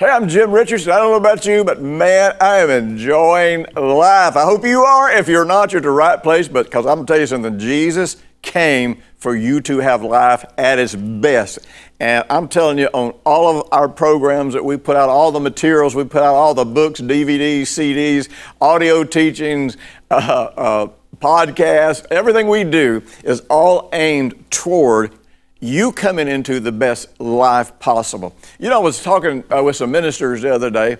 Hey, I'm Jim Richards. I don't know about you, but man, I am enjoying life. I hope you are. If you're not, you're at the right place, but because I'm going to tell you something, Jesus came for you to have life at its best. And I'm telling you, on all of our programs that we put out, all the materials we put out, all the books, DVDs, CDs, audio teachings, uh, uh, podcasts, everything we do is all aimed toward you coming into the best life possible. You know, I was talking uh, with some ministers the other day,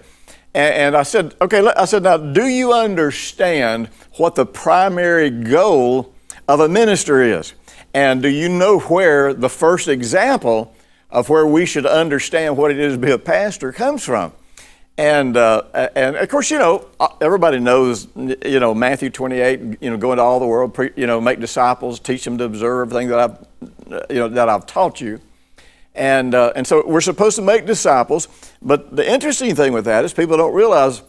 and, and I said, okay, I said, now, do you understand what the primary goal of a minister is? And do you know where the first example of where we should understand what it is to be a pastor comes from? And, uh, and of course, you know, uh, everybody knows, you know, Matthew 28, you know, go into all the world, pre, you know, make disciples, teach them to observe things that I've, you know, that I've taught you. And, uh, and so we're supposed to make disciples. But the interesting thing with that is people don't realize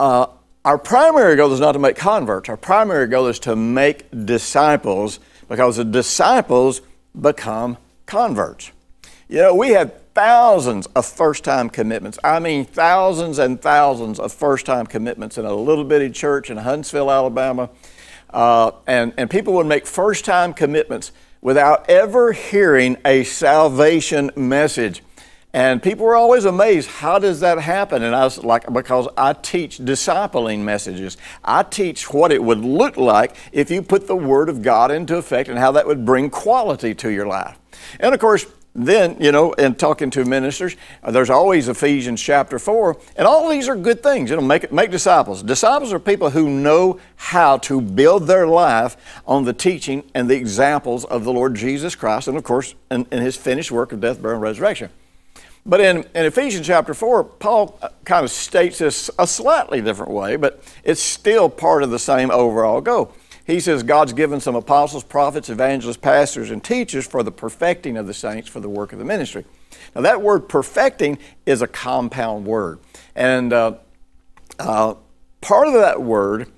uh, our primary goal is not to make converts. Our primary goal is to make disciples because the disciples become converts. You know, we have thousands of first time commitments. I mean, thousands and thousands of first time commitments in a little bitty church in Huntsville, Alabama. Uh, and, and people would make first time commitments without ever hearing a salvation message. And people were always amazed, how does that happen? And I was like, because I teach discipling messages. I teach what it would look like if you put the Word of God into effect and how that would bring quality to your life. And of course, then, you know, in talking to ministers, uh, there's always Ephesians chapter 4, and all these are good things. You know, make, make disciples. Disciples are people who know how to build their life on the teaching and the examples of the Lord Jesus Christ, and of course, in, in his finished work of death, burial, and resurrection. But in, in Ephesians chapter 4, Paul uh, kind of states this a slightly different way, but it's still part of the same overall goal. He says God's given some apostles, prophets, evangelists, pastors, and teachers for the perfecting of the saints for the work of the ministry. Now, that word perfecting is a compound word. And uh, uh, part of that word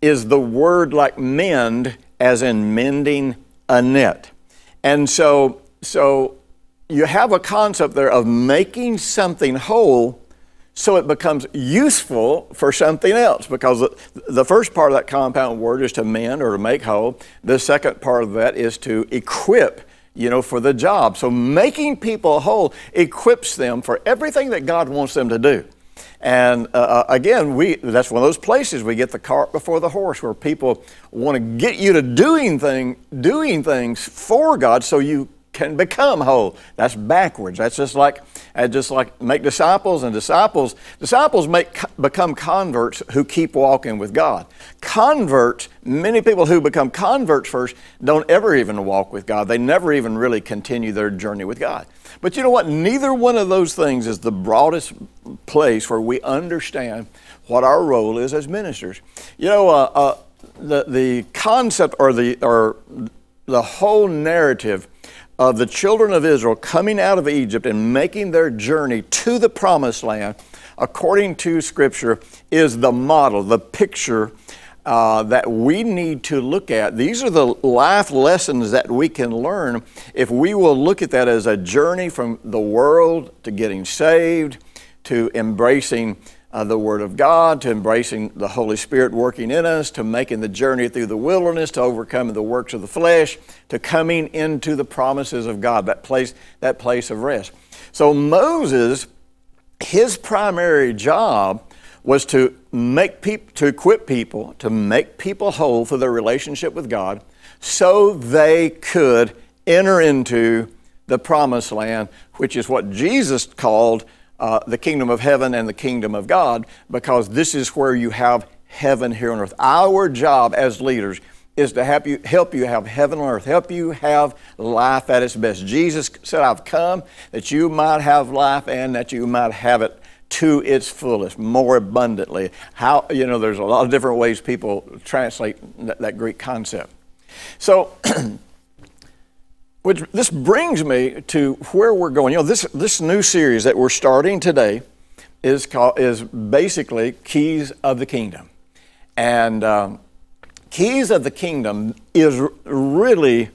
is the word like mend, as in mending a net. And so, so you have a concept there of making something whole so it becomes useful for something else because the, first part of that compound word is to mend or to make whole. The second part of that is to equip, you know, for the job. So making people whole equips them for everything that God wants them to do. And uh, uh again, we, that's one of those places we get the cart before the horse where people want to get you to doing, thing, doing things for God so you can become whole. That's backwards. That's just like uh, just like make disciples and disciples disciples make become converts who keep walking with God. Converts, many people who become converts first don't ever even walk with God. They never even really continue their journey with God. But you know what? Neither one of those things is the broadest place where we understand what our role is as ministers. You know, uh, uh, the the concept or the or the whole narrative of the children of Israel coming out of Egypt and making their journey to the promised land, according to Scripture, is the model, the picture uh, that we need to look at. These are the life lessons that we can learn if we will look at that as a journey from the world to getting saved to embracing uh, the Word of God, to embracing the Holy Spirit working in us, to making the journey through the wilderness, to overcoming the works of the flesh, to coming into the promises of God, that place, that place of rest. So Moses, his primary job was to make people, to equip people, to make people whole for their relationship with God, so they could enter into the promised land, which is what Jesus called uh, the kingdom of heaven and the kingdom of God because this is where you have heaven here on earth. Our job as leaders is to help you, help you have heaven on earth, help you have life at its best. Jesus said, I've come that you might have life and that you might have it to its fullest, more abundantly. How, you know, there's a lot of different ways people translate that, that Greek concept. So, which this brings me to where we're going. You know, this, this new series that we're starting today is, called, is basically Keys of the Kingdom. And um, Keys of the Kingdom is really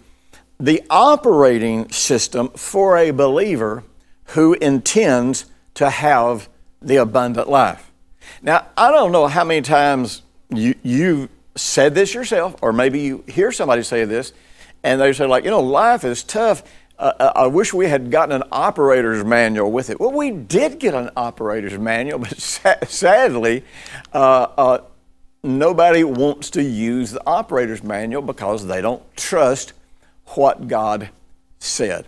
the operating system for a believer who intends to have the abundant life. Now, I don't know how many times you, you said this yourself, or maybe you hear somebody say this, and they say, like, you know, life is tough. Uh, uh I wish we had gotten an operator's manual with it. Well, we did get an operator's manual, but sadly, uh, uh, nobody wants to use the operator's manual because they don't trust what God said.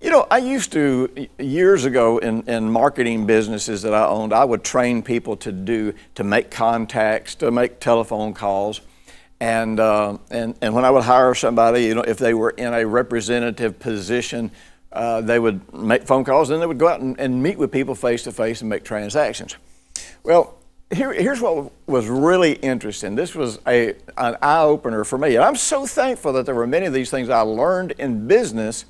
You know, I used to, years ago in, in marketing businesses that I owned, I would train people to do, to make contacts, to make telephone calls. And, uh, and, and when I would hire somebody, you know, if they were in a representative position, uh, they would make phone calls and they would go out and, and meet with people face to face and make transactions. Well, here, here's what was really interesting. This was a, an eye opener for me. And I'm so thankful that there were many of these things I learned in business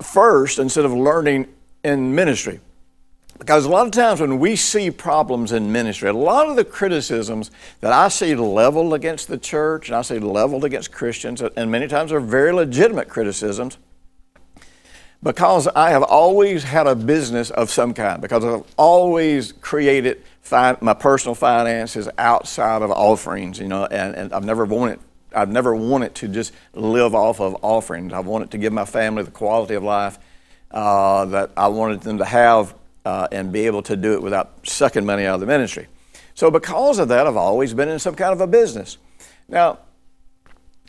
first instead of learning in ministry. Because a lot of times when we see problems in ministry, a lot of the criticisms that I see leveled against the church and I see leveled against Christians, and many times are very legitimate criticisms, because I have always had a business of some kind, because I've always created my personal finances outside of offerings, you know, and, and I've never wanted I've never wanted to just live off of offerings. I wanted to give my family the quality of life uh, that I wanted them to have uh, and be able to do it without sucking money out of the ministry. So, because of that, I've always been in some kind of a business. Now,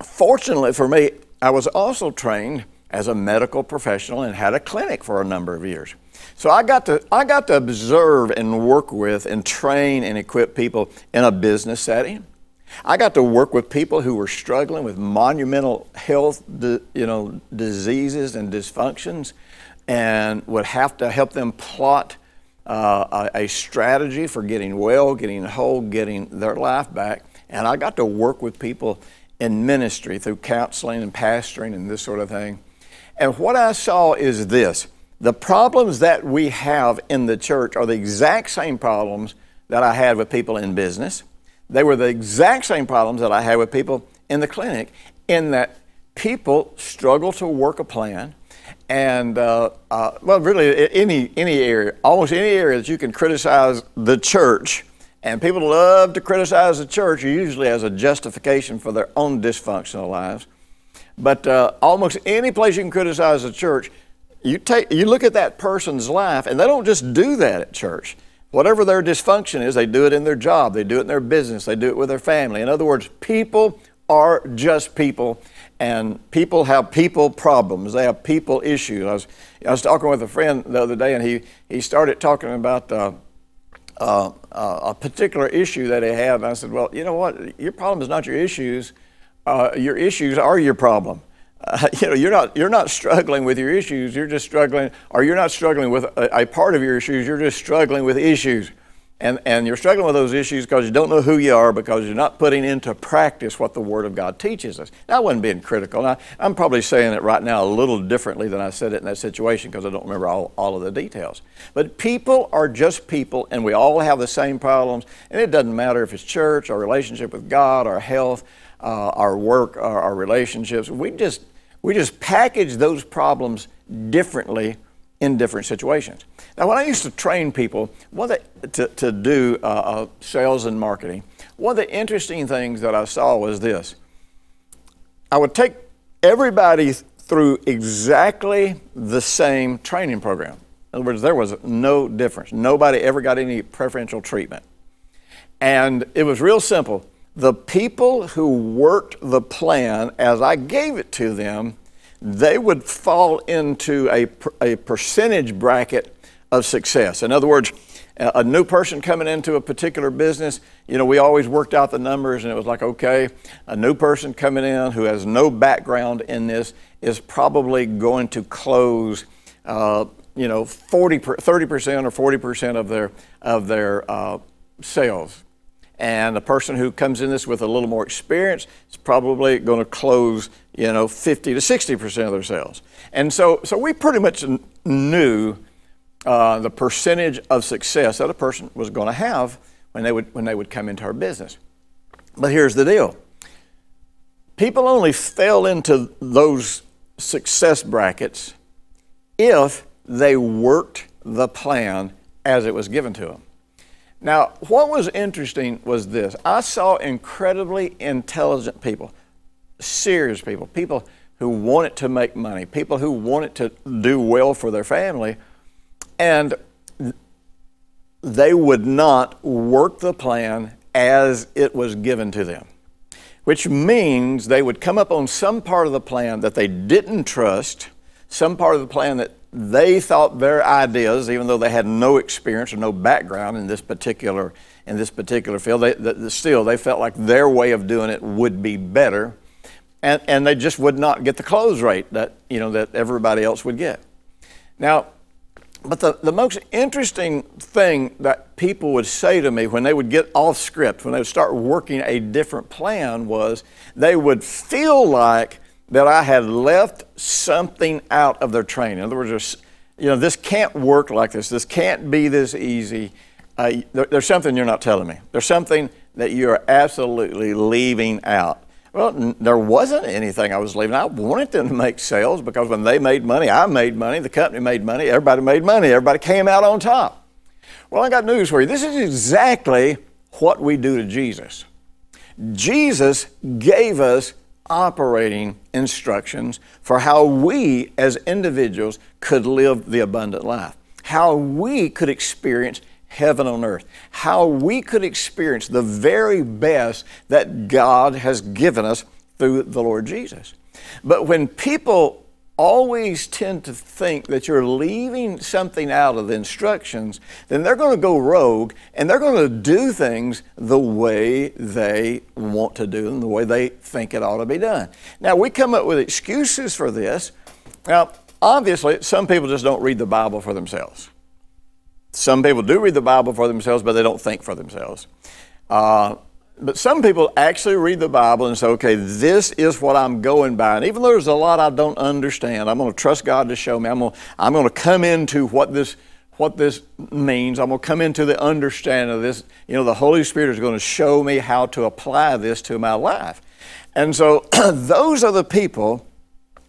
fortunately for me, I was also trained as a medical professional and had a clinic for a number of years. So I got to I got to observe and work with and train and equip people in a business setting. I got to work with people who were struggling with monumental health, you know, diseases and dysfunctions, and would have to help them plot uh, a, a strategy for getting well, getting whole, getting their life back. And I got to work with people in ministry through counseling and pastoring and this sort of thing. And what I saw is this the problems that we have in the church are the exact same problems that I had with people in business they were the exact same problems that I had with people in the clinic, in that people struggle to work a plan. And, uh, uh, well, really, any, any area, almost any area that you can criticize the church, and people love to criticize the church usually as a justification for their own dysfunctional lives. But uh, almost any place you can criticize the church, you, take, you look at that person's life, and they don't just do that at church. Whatever their dysfunction is, they do it in their job, they do it in their business, they do it with their family. In other words, people are just people, and people have people problems. They have people issues. I was, I was talking with a friend the other day, and he, he started talking about uh, uh, uh, a particular issue that he had. And I said, Well, you know what? Your problem is not your issues, uh, your issues are your problem uh, you know, you're not you're not struggling with your issues. You're just struggling, or you're not struggling with a, a, part of your issues. You're just struggling with issues, and and you're struggling with those issues because you don't know who you are because you're not putting into practice what the Word of God teaches us. Now, I wasn't being critical. Now, I'm probably saying it right now a little differently than I said it in that situation because I don't remember all, all of the details. But people are just people, and we all have the same problems. And it doesn't matter if it's church, our relationship with God, our health. Uh, our work, our, our relationships. We just we just package those problems differently in different situations. Now, when I used to train people one to, to do uh, uh, sales and marketing, one of the interesting things that I saw was this. I would take everybody through exactly the same training program. In other words, there was no difference. Nobody ever got any preferential treatment. And it was real simple the people who worked the plan as I gave it to them, they would fall into a, a percentage bracket of success. In other words, a new person coming into a particular business, you know, we always worked out the numbers and it was like, okay, a new person coming in who has no background in this is probably going to close uh, you know, 40, 30% or 40% of their, of their uh, sales. And the person who comes in this with a little more experience is probably going to close, you know, 50 to 60% of their sales. And so, so we pretty much knew uh, the percentage of success that a person was going to have when they, would, when they would come into our business. But here's the deal people only fell into those success brackets if they worked the plan as it was given to them. Now, what was interesting was this. I saw incredibly intelligent people, serious people, people who wanted to make money, people who wanted to do well for their family, and they would not work the plan as it was given to them, which means they would come up on some part of the plan that they didn't trust, some part of the plan that they thought their ideas, even though they had no experience or no background in this particular in this particular field, they, the, still they felt like their way of doing it would be better, and and they just would not get the close rate that you know that everybody else would get. Now, but the, the most interesting thing that people would say to me when they would get off script, when they would start working a different plan, was they would feel like that I had left something out of their training. In other words, you know, this can't work like this. This can't be this easy. Uh, there, there's something you're not telling me. There's something that you're absolutely leaving out. Well, n- there wasn't anything I was leaving. I wanted them to make sales because when they made money, I made money, the company made money, everybody made money, everybody came out on top. Well, I got news for you. This is exactly what we do to Jesus. Jesus gave us operating instructions for how we as individuals could live the abundant life, how we could experience heaven on earth, how we could experience the very best that God has given us through the Lord Jesus. But when people always tend to think that you're leaving something out of the instructions, then they're going to go rogue and they're going to do things the way they want to do them, the way they think it ought to be done. Now, we come up with excuses for this. Now, obviously, some people just don't read the Bible for themselves. Some people do read the Bible for themselves, but they don't think for themselves. Uh, but some people actually read the Bible and say, okay, this is what I'm going by. And even though there's a lot I don't understand, I'm going to trust God to show me. I'm going to, I'm going to come into what this, what this means. I'm going to come into the understanding of this. You know, the Holy Spirit is going to show me how to apply this to my life. And so those are the people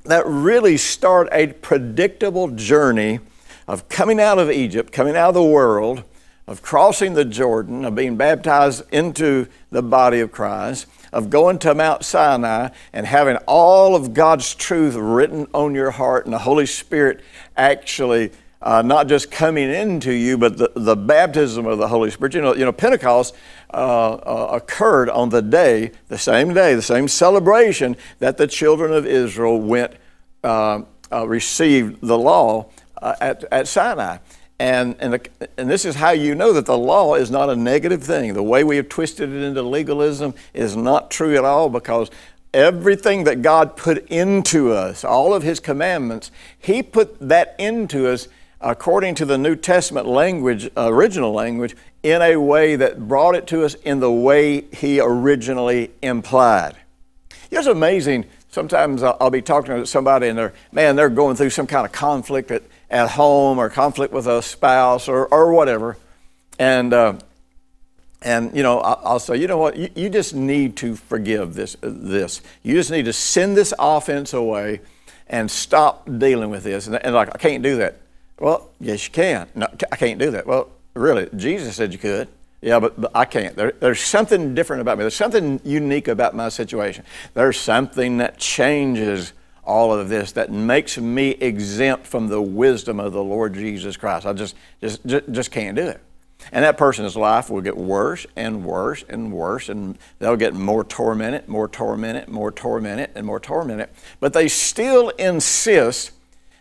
that really start a predictable journey of coming out of Egypt, coming out of the world, of crossing the Jordan, of being baptized into the body of Christ, of going to Mount Sinai and having all of God's truth written on your heart, and the Holy Spirit actually uh, not just coming into you, but the, the baptism of the Holy Spirit. You know, you know Pentecost uh, uh, occurred on the day, the same day, the same celebration that the children of Israel went, uh, uh, received the law uh, at, at Sinai. And, and, the, and this is how you know that the law is not a negative thing. The way we have twisted it into legalism is not true at all because everything that God put into us, all of His commandments, He put that into us according to the New Testament language, original language, in a way that brought it to us in the way He originally implied. It's amazing. Sometimes I'll be talking to somebody and they're, man, they're going through some kind of conflict at, at home or conflict with a spouse or, or whatever. And, uh, and you know, I'll say, you know what, you, you just need to forgive this, this. You just need to send this offense away and stop dealing with this. And, and like, I can't do that. Well, yes, you can. No, I can't do that. Well, really, Jesus said you could. Yeah, but, but I can't. There, there's something different about me. There's something unique about my situation. There's something that changes all of this that makes me exempt from the wisdom of the Lord Jesus Christ. I just, just, just, just can't do it. And that person's life will get worse and worse and worse, and they'll get more tormented, more tormented, more tormented, and more tormented. But they still insist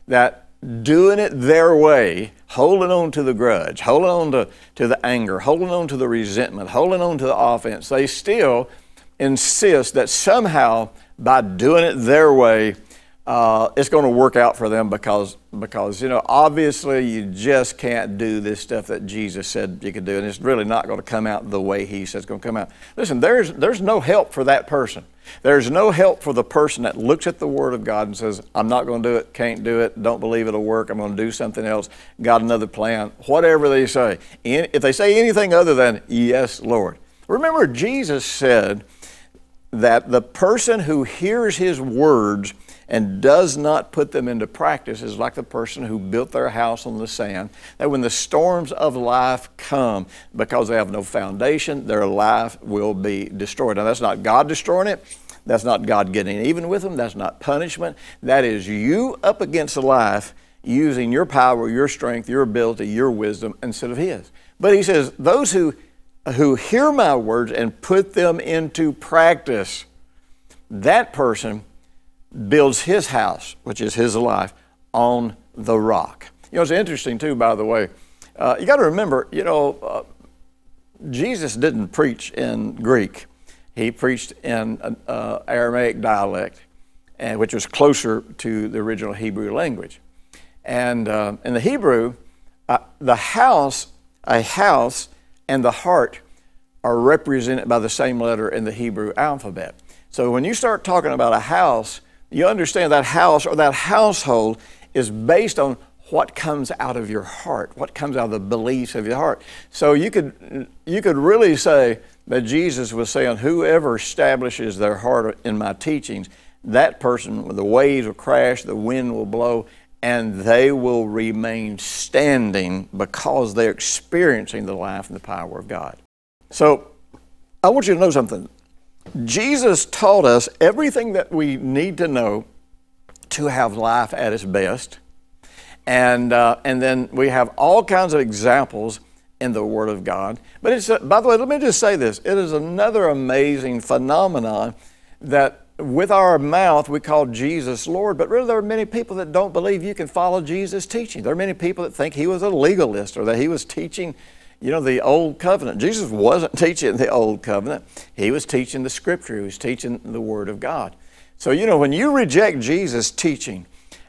that doing it their way, holding on to the grudge, holding on to, to the anger, holding on to the resentment, holding on to the offense, they still insist that somehow by doing it their way, uh, it's going to work out for them because because, you know, obviously you just can't do this stuff that Jesus said you could do, and it's really not going to come out the way He says it's going to come out. Listen, there's, there's no help for that person. There's no help for the person that looks at the Word of God and says, I'm not going to do it, can't do it, don't believe it'll work, I'm going to do something else, got another plan, whatever they say. If they say anything other than, Yes, Lord. Remember, Jesus said that the person who hears His words and does not put them into practice is like the person who built their house on the sand. That when the storms of life come, because they have no foundation, their life will be destroyed. Now, that's not God destroying it. That's not God getting even with them. That's not punishment. That is you up against life using your power, your strength, your ability, your wisdom instead of His. But He says, those who, who hear my words and put them into practice, that person builds his house, which is his life, on the rock. You know, it's interesting too, by the way. Uh, you got to remember, you know, uh, Jesus didn't preach in Greek. He preached in uh, Aramaic dialect, and, which was closer to the original Hebrew language. And uh, in the Hebrew, uh, the house, a house, and the heart are represented by the same letter in the Hebrew alphabet. So when you start talking about a house, you understand that house or that household is based on what comes out of your heart, what comes out of the beliefs of your heart. So you could, you could really say that Jesus was saying, whoever establishes their heart in my teachings, that person, the waves will crash, the wind will blow, and they will remain standing because they're experiencing the life and the power of God. So I want you to know something. Jesus taught us everything that we need to know to have life at its best. And, uh, and then we have all kinds of examples in the Word of God. But it's, uh, by the way, let me just say this it is another amazing phenomenon that with our mouth we call Jesus Lord, but really there are many people that don't believe you can follow Jesus' teaching. There are many people that think he was a legalist or that he was teaching you know, the Old Covenant. Jesus wasn't teaching the Old Covenant, He was teaching the Scripture, He was teaching the Word of God. So, you know, when you reject Jesus' teaching,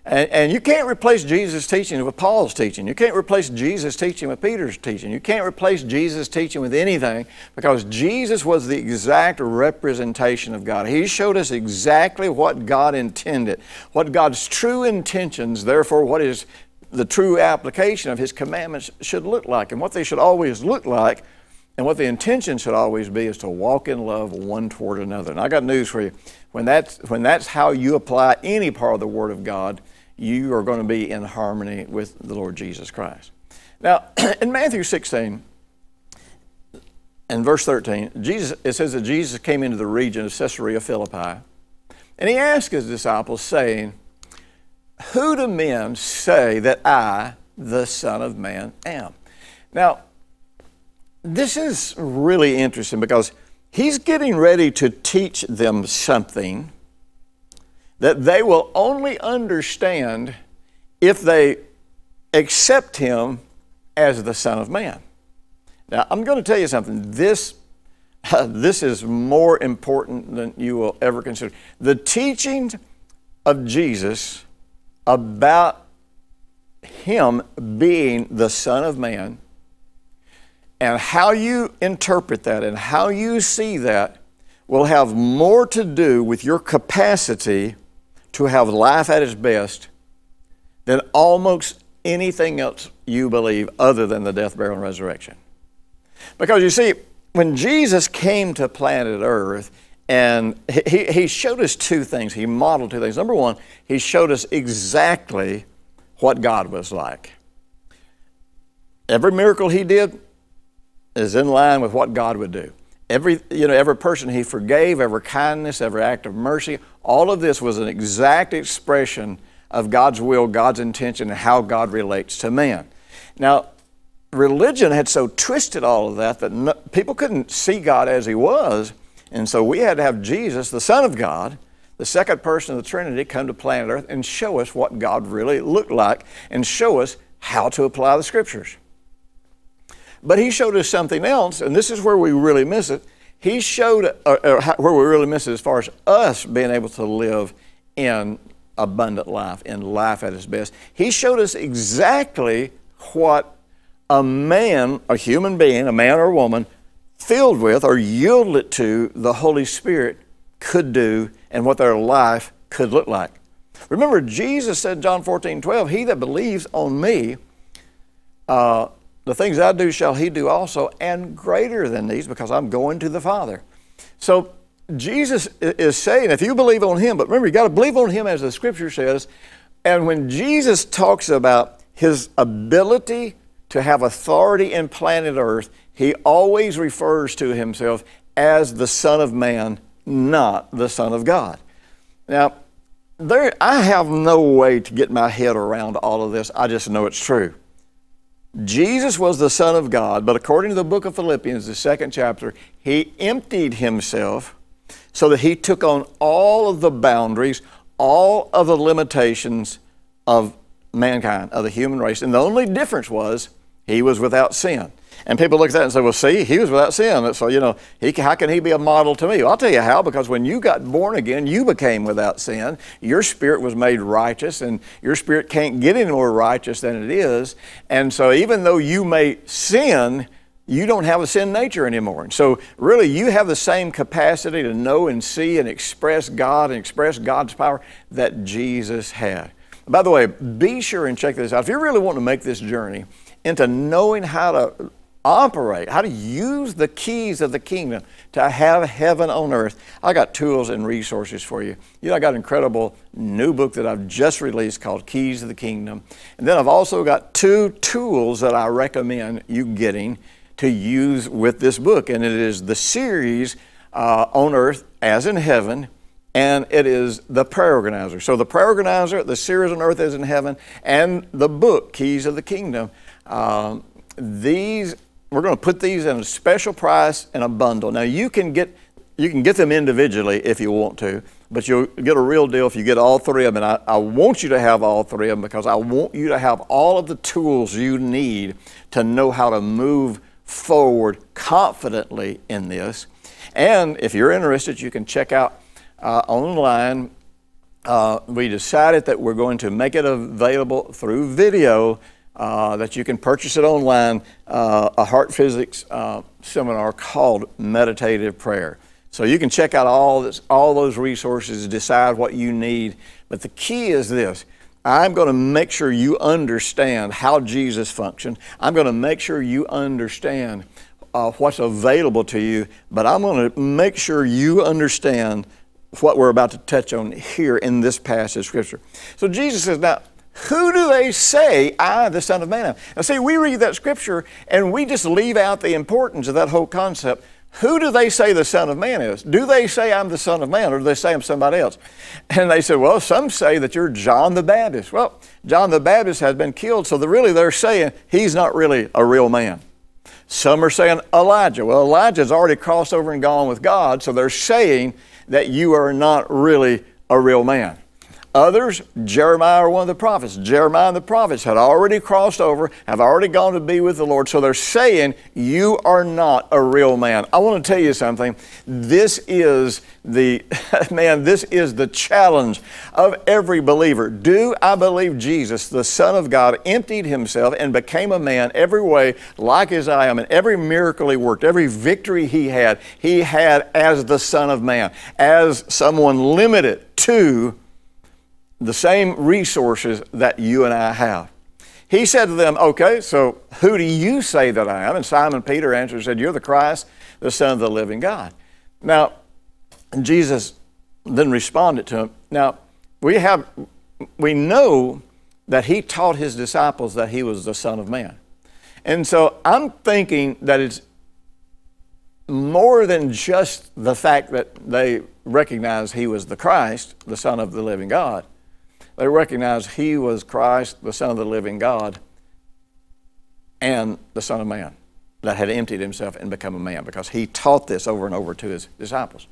and, and, you can't replace Jesus' teaching with Paul's teaching. You can't replace Jesus' teaching with Peter's teaching. You can't replace Jesus' teaching with anything because Jesus was the exact representation of God. He showed us exactly what God intended, what God's true intentions, therefore, what His the true application of His commandments should look like. And what they should always look like, and what the intention should always be, is to walk in love one toward another. And I got news for you. When that's, when that's how you apply any part of the Word of God, you are going to be in harmony with the Lord Jesus Christ. Now, in Matthew 16, and verse 13, Jesus, it says that Jesus came into the region of Caesarea Philippi, and he asked his disciples, saying, who do men say that I, the Son of Man, am? Now, this is really interesting because he's getting ready to teach them something that they will only understand if they accept him as the Son of Man. Now, I'm going to tell you something. This, uh, this is more important than you will ever consider. The teachings of Jesus about him being the Son of Man and how you interpret that and how you see that will have more to do with your capacity to have life at its best than almost anything else you believe other than the death, burial, and resurrection. Because you see, when Jesus came to planet Earth, and he, he showed us two things. He modeled two things. Number one, he showed us exactly what God was like. Every miracle he did is in line with what God would do. Every, you know, every person he forgave, every kindness, every act of mercy, all of this was an exact expression of God's will, God's intention, and how God relates to man. Now, religion had so twisted all of that that no, people couldn't see God as he was and so we had to have Jesus, the Son of God, the second person of the Trinity, come to planet Earth and show us what God really looked like and show us how to apply the Scriptures. But He showed us something else, and this is where we really miss it. He showed, uh, uh, or, or where we really miss it as far as us being able to live in abundant life, in life at its best. He showed us exactly what a man, a human being, a man or a woman, filled with or yielded to the Holy Spirit could do and what their life could look like. Remember, Jesus said John 14, 12, He that believes on me, uh, the things I do shall he do also, and greater than these, because I'm going to the Father. So Jesus is saying, if you believe on him, but remember, you got to believe on him as the scripture says. And when Jesus talks about his ability to have authority in planet Earth, he always refers to himself as the Son of Man, not the Son of God. Now, there, I have no way to get my head around all of this. I just know it's true. Jesus was the Son of God, but according to the book of Philippians, the second chapter, he emptied himself so that he took on all of the boundaries, all of the limitations of mankind, of the human race. And the only difference was he was without sin. And people look at that and say, well, see, he was without sin. So, you know, he, how can he be a model to me? Well, I'll tell you how, because when you got born again, you became without sin. Your spirit was made righteous, and your spirit can't get any more righteous than it is. And so, even though you may sin, you don't have a sin nature anymore. And so, really, you have the same capacity to know and see and express God and express God's power that Jesus had. By the way, be sure and check this out. If you really want to make this journey into knowing how to operate, how to use the keys of the kingdom to have heaven on earth. I got tools and resources for you. You know, I got an incredible new book that I've just released called Keys of the Kingdom. And then I've also got two tools that I recommend you getting to use with this book. And it is the series uh, On Earth as in Heaven. And it is the prayer organizer. So, the prayer organizer, the series on earth as in heaven, and the book, Keys of the Kingdom. Um, these we're going to put these in a special price in a bundle. Now you can get you can get them individually if you want to, but you'll get a real deal if you get all three of them. And I, I want you to have all three of them because I want you to have all of the tools you need to know how to move forward confidently in this. And if you're interested, you can check out uh, online. Uh, we decided that we're going to make it available through video uh, that you can purchase it online, uh, a heart physics uh, seminar called Meditative Prayer. So you can check out all, this, all those resources, decide what you need. But the key is this I'm going to make sure you understand how Jesus functioned. I'm going to make sure you understand uh, what's available to you, but I'm going to make sure you understand what we're about to touch on here in this passage of Scripture. So Jesus says, Now, who do they say I, the Son of Man, am? Now, see, we read that scripture and we just leave out the importance of that whole concept. Who do they say the Son of Man is? Do they say I'm the Son of Man or do they say I'm somebody else? And they said, well, some say that you're John the Baptist. Well, John the Baptist has been killed, so they're really they're saying he's not really a real man. Some are saying Elijah. Well, Elijah's already crossed over and gone with God, so they're saying that you are not really a real man. Others, Jeremiah or one of the prophets. Jeremiah and the prophets had already crossed over, have already gone to be with the Lord. So they're saying, You are not a real man. I want to tell you something. This is the, man, this is the challenge of every believer. Do I believe Jesus, the Son of God, emptied himself and became a man every way like as I am, and every miracle he worked, every victory he had, he had as the Son of Man, as someone limited to the same resources that you and I have. He said to them, Okay, so who do you say that I am? And Simon Peter answered and said, You're the Christ, the Son of the living God. Now, Jesus then responded to him. Now, we have we know that he taught his disciples that he was the Son of Man. And so I'm thinking that it's more than just the fact that they recognized he was the Christ, the Son of the living God. They recognized he was Christ, the Son of the living God, and the Son of Man that had emptied himself and become a man because he taught this over and over to his disciples.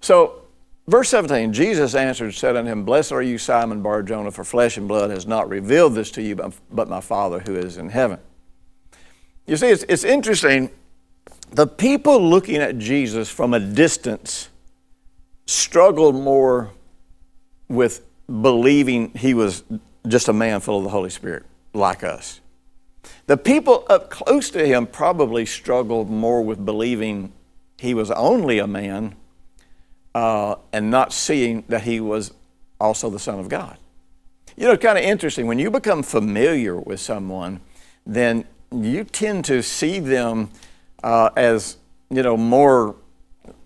So, verse 17 Jesus answered said unto him, Blessed are you, Simon Bar Jonah, for flesh and blood has not revealed this to you, but my Father who is in heaven. You see, it's, it's interesting. The people looking at Jesus from a distance struggled more with believing he was just a man full of the Holy Spirit, like us. The people up close to him probably struggled more with believing he was only a man uh, and not seeing that he was also the Son of God. You know, it's kind of interesting. When you become familiar with someone, then you tend to see them uh, as, you know, more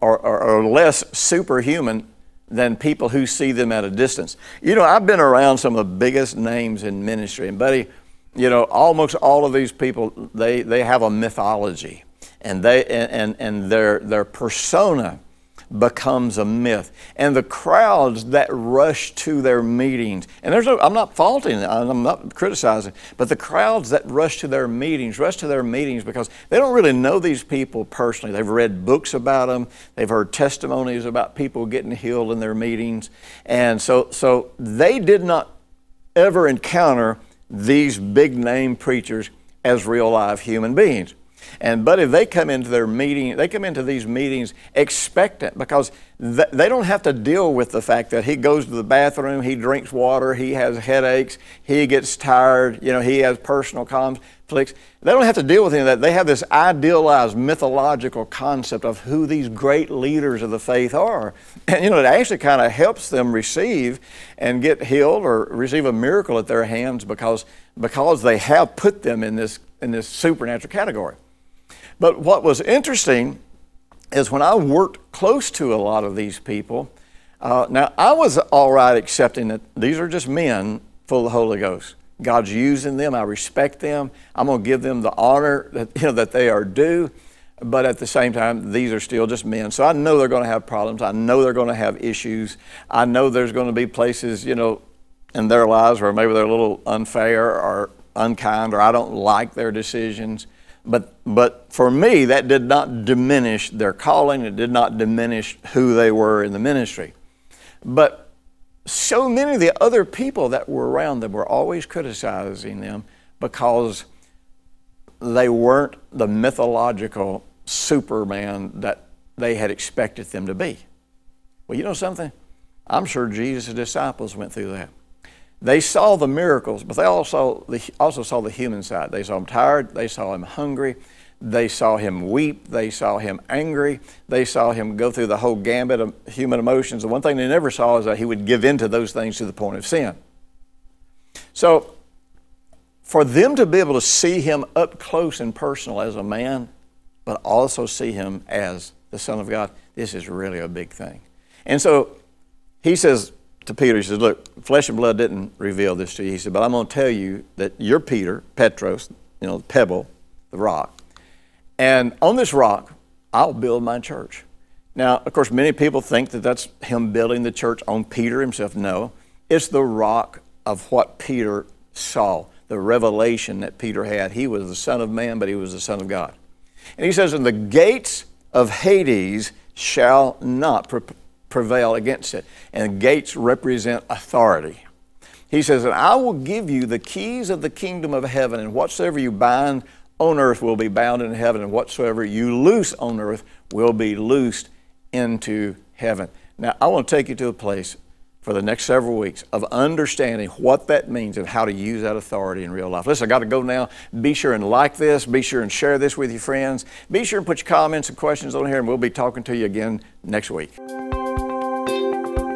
or, or, or less superhuman than people who see them at a distance. You know, I've been around some of the biggest names in ministry, and buddy, you know, almost all of these people they they have a mythology, and they and and their their persona becomes a myth. And the crowds that rush to their meetings, and there's no, I'm not faulting, I'm not criticizing, but the crowds that rush to their meetings, rush to their meetings because they don't really know these people personally. They've read books about them, they've heard testimonies about people getting healed in their meetings. And so, so they did not ever encounter these big name preachers as real live human beings. And buddy, they come into their meeting, they come into these meetings expectant because th- they don't have to deal with the fact that he goes to the bathroom, he drinks water, he has headaches, he gets tired, you know, he has personal conflicts. They don't have to deal with any of that. They have this idealized mythological concept of who these great leaders of the faith are. And you know, it actually kind of helps them receive and get healed or receive a miracle at their hands because because they have put them in this in this supernatural category. But what was interesting is when I worked close to a lot of these people, uh, now I was all right accepting that these are just men full of the Holy Ghost. God's using them. I respect them. I'm going to give them the honor that, you know, that they are due. But at the same time, these are still just men. So I know they're going to have problems. I know they're going to have issues. I know there's going to be places, you know, in their lives where maybe they're a little unfair or unkind or I don't like their decisions. But, but for me, that did not diminish their calling, it did not diminish who they were in the ministry. But so many of the other people that were around them were always criticizing them because they weren't the mythological Superman that they had expected them to be. Well, you know something? I'm sure Jesus' disciples went through that. They saw the miracles, but they also, also saw the human side. They saw him tired, they saw him hungry, they saw him weep, they saw him angry, they saw him go through the whole gambit of human emotions. The one thing they never saw is that he would give in to those things to the point of sin. So, for them to be able to see him up close and personal as a man, but also see him as the Son of God, this is really a big thing. And so he says, to Peter, he says, Look, flesh and blood didn't reveal this to you. He said, But I'm going to tell you that you're Peter, Petros, you know, the pebble, the rock. And on this rock, I'll build my church. Now, of course, many people think that that's him building the church on Peter himself. No, it's the rock of what Peter saw, the revelation that Peter had. He was the Son of Man, but he was the Son of God. And he says, And the gates of Hades shall not prevail against it. And gates represent authority. He says, And I will give you the keys of the kingdom of heaven, and whatsoever you bind on earth will be bound in heaven, and whatsoever you loose on earth will be loosed into heaven. Now, I want to take you to a place for the next several weeks of understanding what that means and how to use that authority in real life. Listen, I got to go now. Be sure and like this. Be sure and share this with your friends. Be sure and put your comments and questions on here, and we'll be talking to you again next week.